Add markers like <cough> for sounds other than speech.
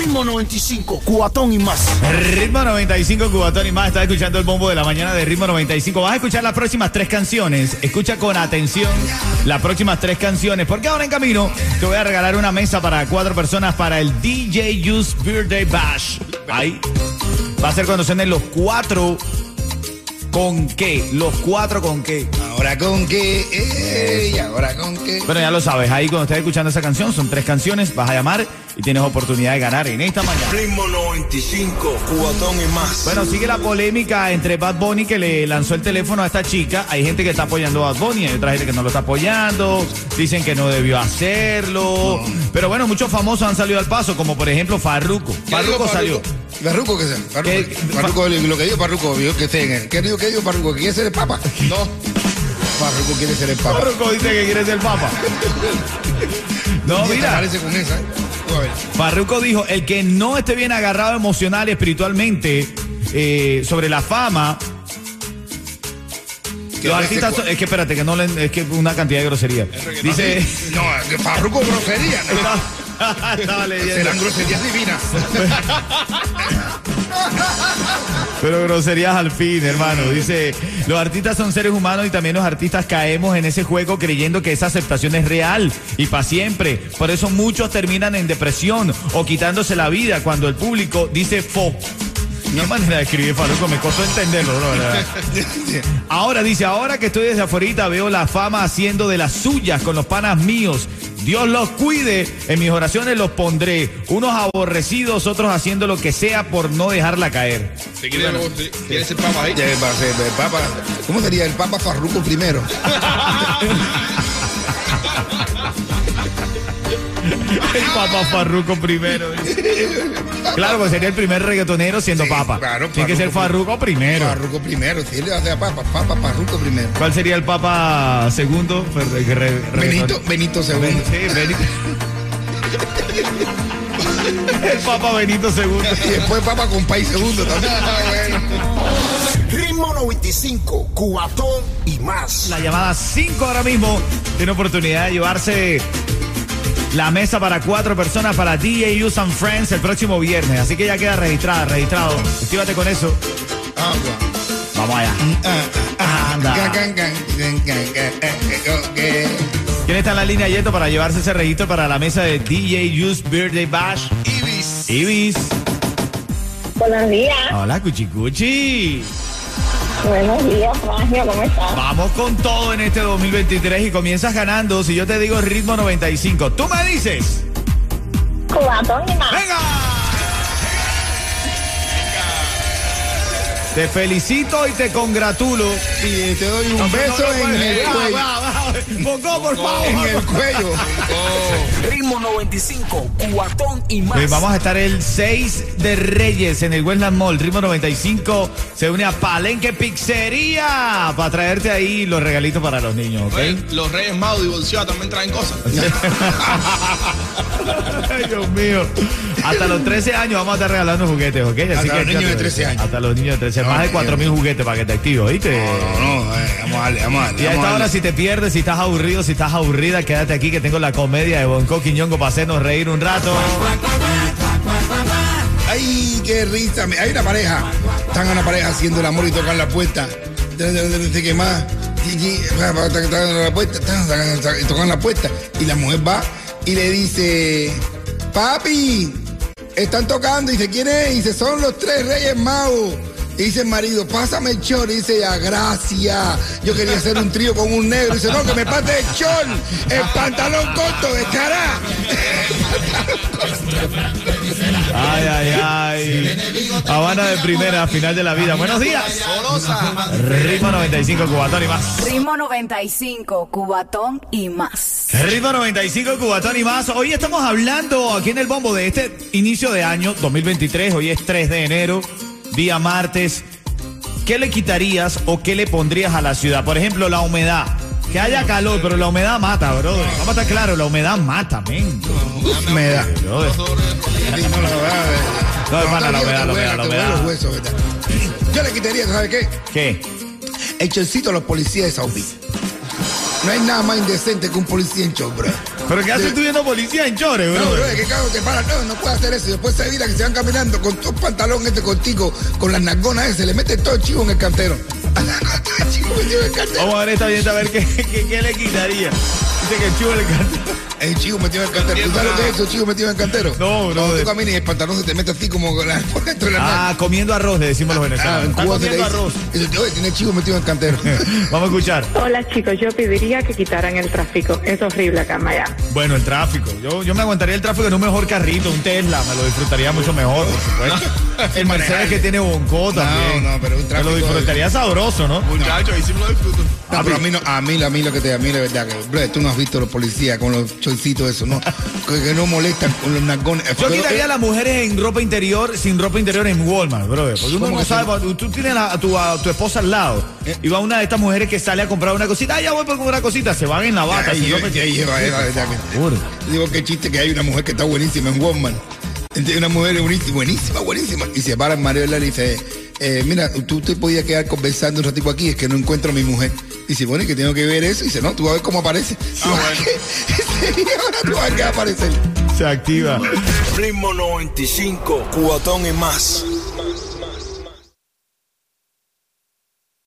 Ritmo 95, cuatón y más. Ritmo 95, Cubatón y más. Estás escuchando el bombo de la mañana de Ritmo 95. Vas a escuchar las próximas tres canciones. Escucha con atención las próximas tres canciones. Porque ahora en camino te voy a regalar una mesa para cuatro personas para el DJ Use Birthday Bash. Ahí va a ser cuando suenen los cuatro. ¿Con qué? Los cuatro con qué. Ahora con qué, eh, y ahora con qué. Bueno, ya lo sabes. Ahí cuando estés escuchando esa canción, son tres canciones. Vas a llamar y tienes oportunidad de ganar en esta mañana. Ritmo 95, cuatón y más. Bueno, sigue la polémica entre Bad Bunny que le lanzó el teléfono a esta chica. Hay gente que está apoyando a Bad Bunny, hay otra gente que no lo está apoyando. Dicen que no debió hacerlo. Pero bueno, muchos famosos han salido al paso, como por ejemplo Farruko. Farruko salió. Farruco que sea. Farruco, lo que dijo Farruco, vio que esté en él. ¿Qué dijo, qué dijo Farruco? ¿Que quiere ser el papa? No. Farruco quiere ser el papa. Farruko dice que quiere ser papa. <laughs> No, ¿Qué te mira. parece con esa? eh? Ver. Farruko dijo, el que no esté bien agarrado emocional y espiritualmente eh, sobre la fama. ¿Qué Los artistas, son- es que espérate, que no le, es que una cantidad de grosería. Dice, No, que Farruco grosería. <laughs> ¿no? Estaba, estaba leyendo. Serán groserías divinas. Pero groserías al fin, hermano. Dice, los artistas son seres humanos y también los artistas caemos en ese juego creyendo que esa aceptación es real y para siempre. Por eso muchos terminan en depresión o quitándose la vida cuando el público dice fo. No hay manera de escribir, Faruco, me costó entenderlo, verdad. <laughs> Ahora dice, ahora que estoy desde afuera veo la fama haciendo de las suyas con los panas míos. Dios los cuide, en mis oraciones los pondré. Unos aborrecidos, otros haciendo lo que sea por no dejarla caer. ¿Quiere ser papa ahí? Papa. ¿Cómo sería el papa Farruco primero? <laughs> El Papa Farruco primero. Claro, pues sería el primer reggaetonero siendo Sí, papa. claro, Tiene que ser Farruko Farruco primero. Farruco primero. Si él le va a hacer a papa, papa Farruco primero. ¿Cuál sería el Papa segundo? Re- re- Benito, Benito segundo. Sí, Benito. <laughs> El Papa Benito segundo. Y después papa con país segundo también. <laughs> Ah. Ritmo 95, cuatón y más. La llamada 5 ahora mismo tiene oportunidad de llevarse la mesa para cuatro personas para DJ Use and Friends el próximo viernes. Así que ya queda registrada, registrado. Actívate con eso. Agua. Vamos allá. Anda. ¿Quién está en la línea Yeto para llevarse ese registro para la mesa de DJ Use Birthday Bash? Ibis. Ibis. Buenos días, Hola, Cuchicuchi. Buenos días, Frangio, ¿cómo estás? Vamos con todo en este 2023 y comienzas ganando. Si yo te digo ritmo 95, tú me dices. Cubatón y más. ¡Venga! Te felicito y te congratulo. Y te doy un beso en el cuello. <laughs> Bongo, por favor. En el cuello. Ritmo 95, cuatón y más. Eh, vamos a estar el 6 de Reyes en el Westland Mall. Ritmo 95 se une a Palenque Pizzería para traerte ahí los regalitos para los niños, ¿ok? Oye, Los Reyes Magos divorciados también traen cosas. <laughs> Ay, Dios mío. Hasta los 13 años vamos a estar regalando juguetes, ¿ok? Así Hasta los niños de 13 años. Hasta los niños de 13 Más de No, 4 mil juguetes para que te actives, ¿oíste? No, no, eh, vamos a darle, vamos a darle. Y a esta hora, si te pierdes, si estás aburrido, si estás aburrida, quédate aquí que tengo la comedia de Bonco Quiñongo para hacernos reír un rato. Ay, qué risa. Hay una pareja. Están una pareja haciendo el amor y tocan la puerta. No qué más. Tocan la puerta. Y tocan la puerta. Y la mujer va y le dice: Papi, están tocando. Y dice: ¿Quién es? Y dice: Son los tres reyes magos. Y dice el marido, pásame el chor. Y dice ella, gracias. Yo quería hacer un trío con un negro. Y dice, no, que me pase el chor. El pantalón corto de Habana de primera, final de la vida. Buenos días. Ritmo 95, Cubatón y más. Ritmo 95, Cubatón y más. Ritmo 95, Cubatón y más. Hoy estamos hablando aquí en el bombo de este inicio de año 2023. Hoy es 3 de enero, día martes. ¿Qué le quitarías o qué le pondrías a la ciudad? Por ejemplo, la humedad. Que haya calor, pero la humedad mata, bro. Vamos a estar claros, la humedad mata, men. Sí, no, eh. Hermana, te huele humedad. los huesos, ¿verdad? Yo le quitaría, ¿sabe qué? ¿Qué? El chorcito a los policías de South Beach. No hay nada más indecente que un policía en short, bro. ¿Pero qué haces tú viendo policía en chores, No, bro? bro, es que te no, no puede hacer eso. Después se mira que se van caminando con todo el pantalón este contigo, con las nargonas ese, le mete todo el chivo en el cantero. <laughs> El chivo en el cantero. Vamos a ver esta bien, a ver qué, qué, qué le quitaría. Dice que el chivo le encanta. El chivo metido en el cantero. ¿Tú sabes lo que es eso, chivo metido en el cantero? No, bro. Cuando tú caminas y el pantalón se te mete así como <laughs> por dentro de la. Ah, comiendo arroz, le decimos los Ah, venezolanos. en Cuba se le comiendo dice. arroz. Dice, Oye, tiene chivo metido en el cantero. <laughs> Vamos a escuchar. Hola chicos, yo pediría que quitaran el tráfico. Es horrible acá en Miami. Bueno, el tráfico. Yo, yo me aguantaría el tráfico en un mejor carrito, un Tesla. Me lo disfrutaría mucho mejor, por supuesto. <laughs> El Mercedes que tiene Bonco también. no, pero un tráfico lo disfrutaría sabroso, ¿no? Muchachos, ahí sí me lo disfruto. No, pero a mí, no, a mí, a mí lo que te a mí la verdad que, bro, tú no has visto los policías con los chorcitos esos, ¿no? <laughs> que, que no molestan con los nargones. Yo Pero, quitaría a eh, las mujeres en ropa interior, sin ropa interior en Walmart, brother. Porque uno ¿Cómo no sabe, cuando tú tienes a, tu, a tu esposa al lado y va una de estas mujeres que sale a comprar una cosita, ah, ya voy por comprar una cosita, se van en la bata. Interior. lleva, eh, la verdad que-. Digo, qué chiste que hay una mujer que está buenísima en Walmart. Entonces, Una mujer buenísima, buenísima, buenísima. Y se para en Mario y le dice, eh, mira, tú te podías quedar conversando un ratito aquí, es que no encuentro a mi mujer. Y dice, bueno, ¿y que tengo que ver eso? Y dice, no, tú vas a ver cómo aparece. Ah, <laughs> bueno. Ese día ahora tú vas a ver qué va a aparecer. Se activa. Ritmo 95, cuatón y más.